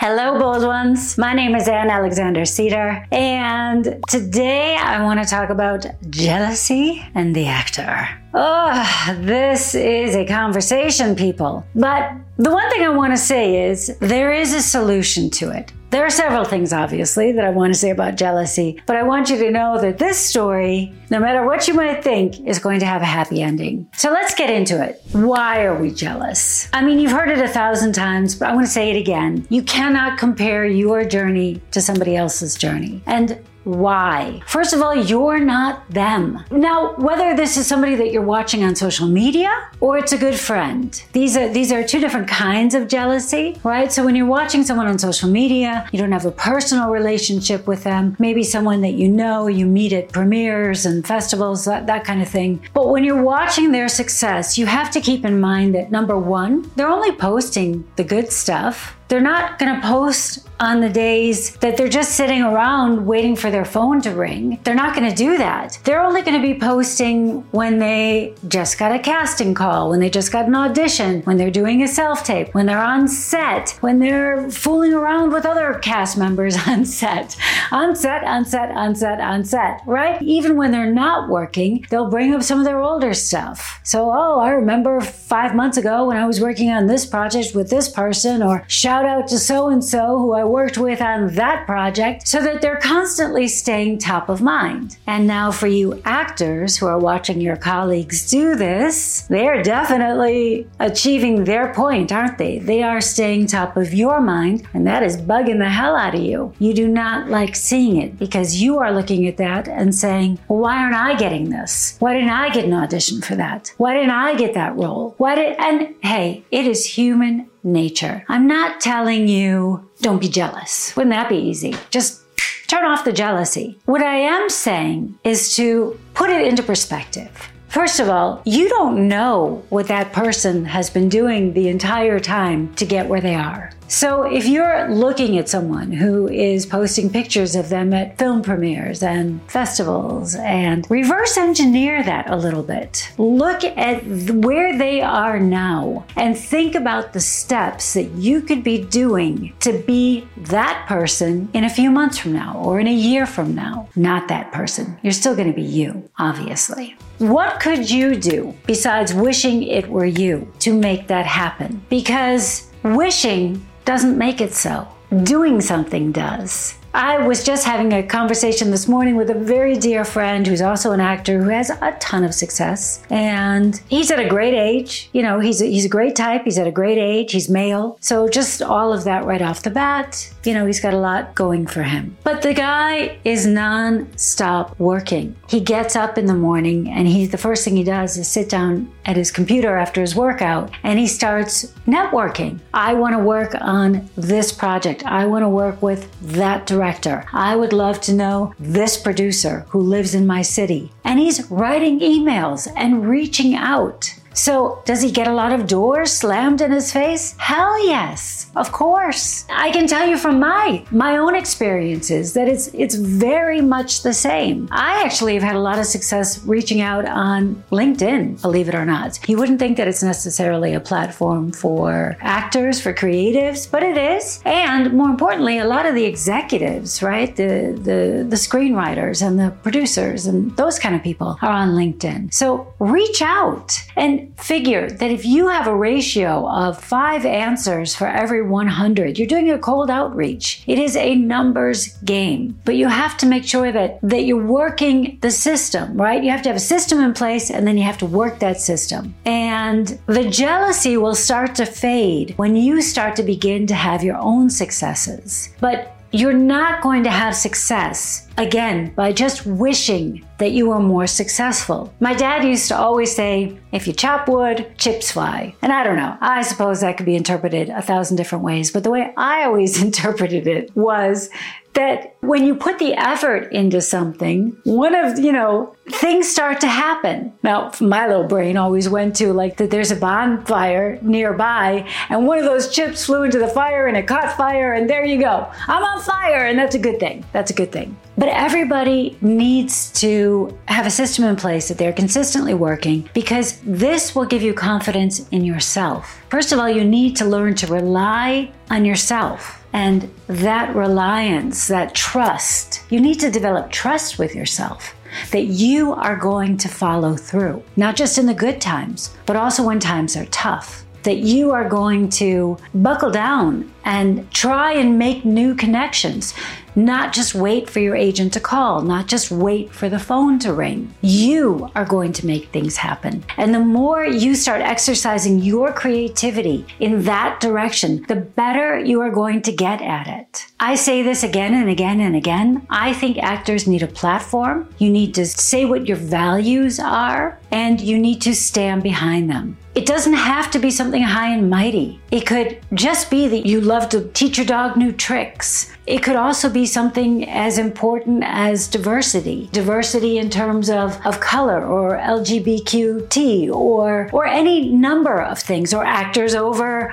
Hello, bold ones. My name is Anne Alexander Sieder, and today I want to talk about jealousy and the actor. Oh, this is a conversation, people. But the one thing I want to say is there is a solution to it. There are several things, obviously, that I want to say about jealousy, but I want you to know that this story, no matter what you might think, is going to have a happy ending. So let's get into it. Why are we jealous? I mean, you've heard it a thousand times, but I want to say it again. You cannot compare your journey to somebody else's journey. And why? First of all, you're not them. Now, whether this is somebody that you're watching on social media or it's a good friend, these are these are two different kinds of jealousy, right? So when you're watching someone on social media, you don't have a personal relationship with them, maybe someone that you know, you meet at premieres and festivals, that, that kind of thing. But when you're watching their success, you have to keep in mind that number one, they're only posting the good stuff. They're not going to post on the days that they're just sitting around waiting for their phone to ring. They're not going to do that. They're only going to be posting when they just got a casting call, when they just got an audition, when they're doing a self tape, when they're on set, when they're fooling around with other cast members on set, on set, on set, on set, on set, right? Even when they're not working, they'll bring up some of their older stuff. So, oh, I remember five months ago when I was working on this project with this person, or shout out to so and so who I worked with on that project so that they're constantly staying top of mind. And now, for you actors who are watching your colleagues do this, they are definitely achieving their point, aren't they? They are staying top of your mind, and that is bugging the hell out of you. You do not like seeing it because you are looking at that and saying, well, why aren't I getting this? Why didn't I get an audition for that? Why didn't I get that role? Why did, and hey, it is human nature. I'm not telling you don't be jealous. Wouldn't that be easy? Just turn off the jealousy. What I am saying is to put it into perspective. First of all, you don't know what that person has been doing the entire time to get where they are. So if you're looking at someone who is posting pictures of them at film premieres and festivals and reverse engineer that a little bit, look at where they are now and think about the steps that you could be doing to be that person in a few months from now or in a year from now. Not that person. You're still going to be you, obviously. What could you do besides wishing it were you to make that happen? Because wishing doesn't make it so. Doing something does. I was just having a conversation this morning with a very dear friend who's also an actor who has a ton of success. And he's at a great age. You know, he's a, he's a great type. He's at a great age. He's male. So just all of that right off the bat, you know, he's got a lot going for him. But the guy is non-stop working. He gets up in the morning and he the first thing he does is sit down at his computer after his workout and he starts networking. I want to work on this project. I want to work with that director director. I would love to know this producer who lives in my city. And he's writing emails and reaching out. So, does he get a lot of doors slammed in his face? Hell yes, of course. I can tell you from my my own experiences that it's it's very much the same. I actually have had a lot of success reaching out on LinkedIn, believe it or not. You wouldn't think that it's necessarily a platform for actors, for creatives, but it is. And more importantly, a lot of the executives, right? The the the screenwriters and the producers and those kind of people are on LinkedIn. So, reach out and figure that if you have a ratio of five answers for every 100, you're doing a cold outreach. It is a numbers game, but you have to make sure that, that you're working the system, right? You have to have a system in place and then you have to work that system. And the jealousy will start to fade when you start to begin to have your own successes. But you're not going to have success again by just wishing that you were more successful. My dad used to always say, if you chop wood, chips fly. And I don't know, I suppose that could be interpreted a thousand different ways, but the way I always interpreted it was that when you put the effort into something, one of, you know, things start to happen. Now, my little brain always went to like that there's a bonfire nearby and one of those chips flew into the fire and it caught fire and there you go. I'm on fire and that's a good thing. That's a good thing. But everybody needs to have a system in place that they're consistently working because this will give you confidence in yourself. First of all, you need to learn to rely on yourself And that reliance, that trust, you need to develop trust with yourself that you are going to follow through, not just in the good times, but also when times are tough. That you are going to buckle down and try and make new connections not just wait for your agent to call, not just wait for the phone to ring. You are going to make things happen. And the more you start exercising your creativity in that direction, the better you are going to get at it. I say this again and again and again. I think actors need a platform. You need to say what your values are and you need to stand behind them. It doesn't have to be something high and mighty. It could just be that you love to teach your dog new tricks. It could also be something as important as diversity. Diversity in terms of, of color or LGBTQT or or any number of things or actors over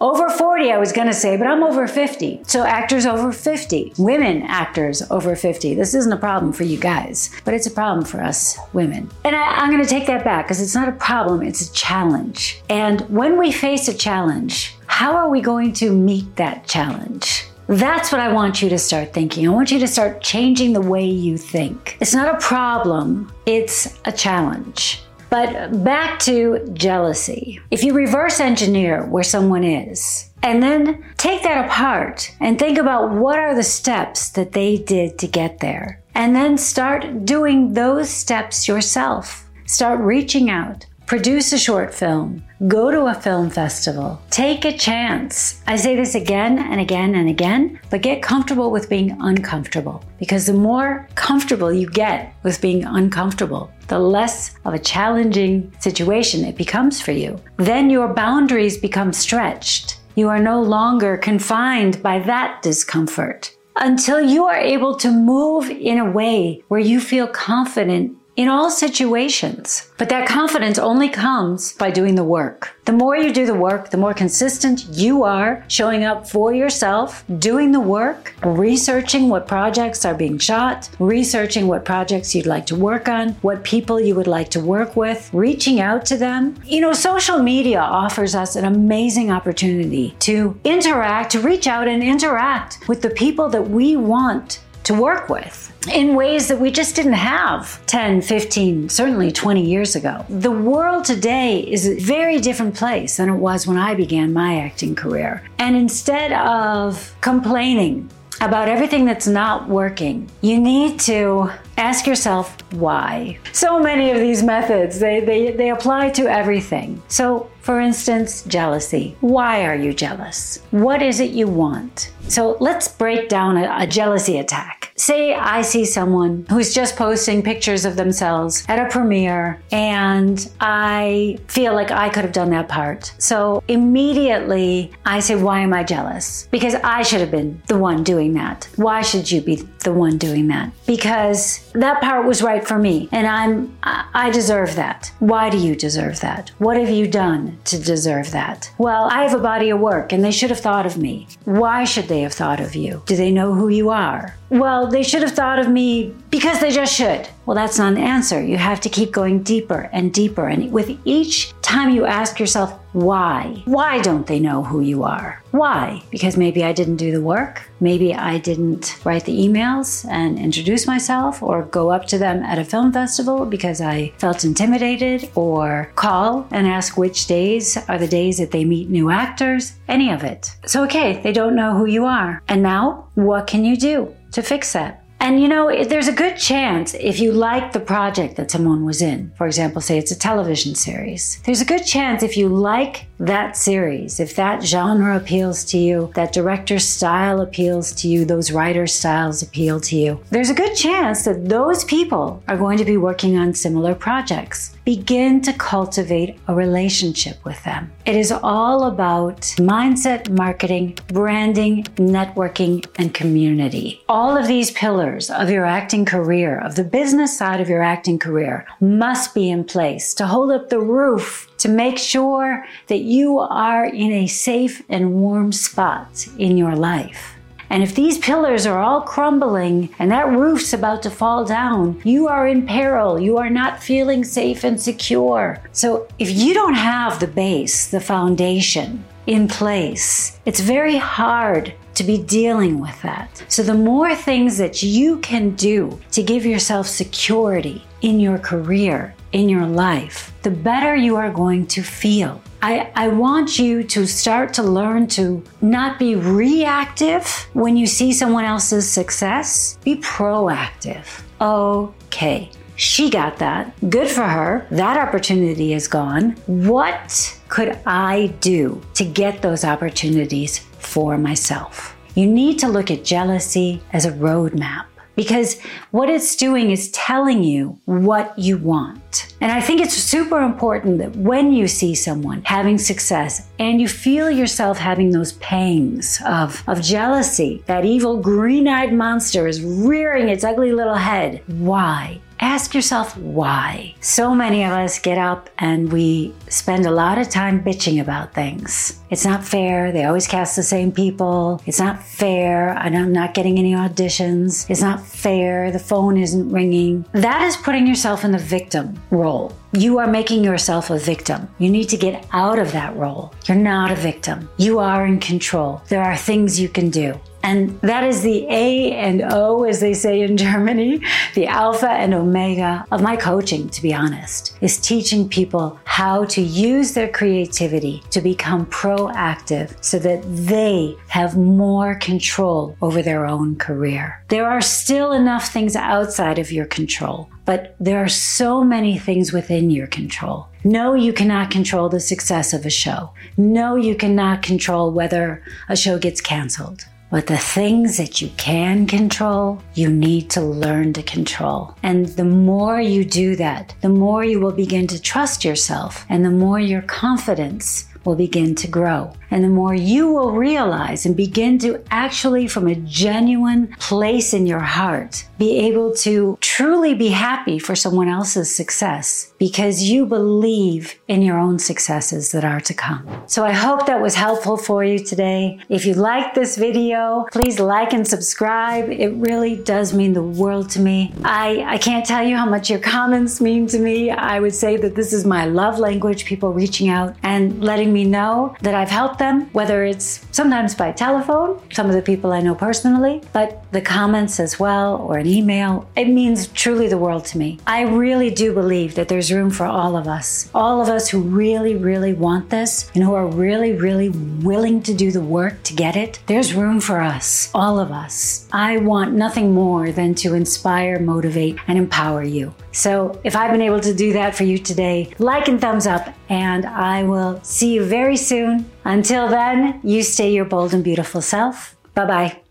over 40, I was going to say, but I'm over 50. So actors over 50, women actors over 50. This isn't a problem for you guys, but it's a problem for us women. And I, am going to take that back because it's not a problem, it's a challenge. And when we face a challenge, how are we going to meet that challenge? That's what I want you to start thinking. I want you to start changing the way you think. It's not a problem, it's a challenge. But back to jealousy. If you reverse engineer where someone is, and then take that apart and think about what are the steps that they did to get there. And then start doing those steps yourself. Start reaching out. Produce a short film. Go to a film festival. Take a chance. I say this again and again and again, but get comfortable with being uncomfortable. Because the more comfortable you get with being uncomfortable, the less of a challenging situation it becomes for you. Then your boundaries become stretched. You are no longer confined by that discomfort until you are able to move in a way where you feel confident in all situations. But that confidence only comes by doing the work. The more you do the work, the more consistent you are showing up for yourself, doing the work, researching what projects are being shot, researching what projects you'd like to work on, what people you would like to work with, reaching out to them. You know, social media offers us an amazing opportunity to interact, to reach out and interact with the people that we want to work with in ways that we just didn't have 10, 15, certainly 20 years ago. The world today is a very different place than it was when I began my acting career. And instead of complaining about everything that's not working, you need to ask yourself why. So many of these methods, they, they, they apply to everything. So, for instance, jealousy. Why are you jealous? What is it you want? So let's break down a, a jealousy attack. Say I see someone who's just posting pictures of themselves at a premiere and I feel like I could have done that part. So immediately I say, Why am I jealous? Because I should have been the one doing that. Why should you be the one doing that? Because that part was right for me and I'm I deserve that. Why do you deserve that? What have you done to deserve that? Well, I have a body of work and they should have thought of me. Why should they have thought of you? Do they know who you are? Well, they should have thought of me because they just should. Well, that's not an answer. You have to keep going deeper and deeper. And with each time you ask yourself, why? Why don't they know who you are? Why? Because maybe I didn't do the work. Maybe I didn't write the emails and introduce myself or go up to them at a film festival because I felt intimidated or call and ask which days are the days that they meet new actors. Any of it. So, okay, they don't know who you are. And now, what can you do? To fix that. And you know, there's a good chance if you like the project that someone was in, for example, say it's a television series, there's a good chance if you like that series, if that genre appeals to you, that director's style appeals to you, those writer styles appeal to you, there's a good chance that those people are going to be working on similar projects. Begin to cultivate a relationship with them. It is all about mindset, marketing, branding, networking, and community. All of these pillars of your acting career, of the business side of your acting career, must be in place to hold up the roof to make sure that you are in a safe and warm spot in your life. And if these pillars are all crumbling and that roof's about to fall down, you are in peril. You are not feeling safe and secure. So if you don't have the base, the foundation, in place. It's very hard to be dealing with that. So, the more things that you can do to give yourself security in your career, in your life, the better you are going to feel. I, I want you to start to learn to not be reactive when you see someone else's success, be proactive. Okay, she got that. Good for her. That opportunity is gone. What could I do to get those opportunities for myself? You need to look at jealousy as a roadmap because what it's doing is telling you what you want. And I think it's super important that when you see someone having success and you feel yourself having those pangs of, of jealousy, that evil green eyed monster is rearing its ugly little head. Why? Ask yourself why. So many of us get up and we spend a lot of time bitching about things. It's not fair. They always cast the same people. It's not fair. I'm not getting any auditions. It's not fair. The phone isn't ringing. That is putting yourself in the victim role. You are making yourself a victim. You need to get out of that role. You're not a victim. You are in control. There are things you can do. And that is the A and O, as they say in Germany, the alpha and omega of my coaching, to be honest, is teaching people how to use their creativity to become proactive so that they have more control over their own career. There are still enough things outside of your control, but there are so many things within your control. No, you cannot control the success of a show. No, you cannot control whether a show gets canceled. But the things that you can control, you need to learn to control. And the more you do that, the more you will begin to trust yourself and the more your confidence will begin to grow. And the more you will realize and begin to actually, from a genuine place in your heart, be able to truly be happy for someone else's success because you believe in your own successes that are to come. So I hope that was helpful for you today. If you liked this video, please like and subscribe. It really does mean the world to me. I, I can't tell you how much your comments mean to me. I would say that this is my love language, people reaching out and letting me know that I've helped them, whether it's sometimes by telephone, some of the people I know personally, but the comments as well or an email. It means truly the world to me. I really do believe that there's room for all of us, all of us who really, really want this and who are really, really willing to do the work to get it. There's room for us, all of us. I want nothing more than to inspire, motivate, and empower you. So if I've been able to do that for you today, like and thumbs up, and I will see you very soon. Until then, you stay your bold and beautiful self. Bye bye.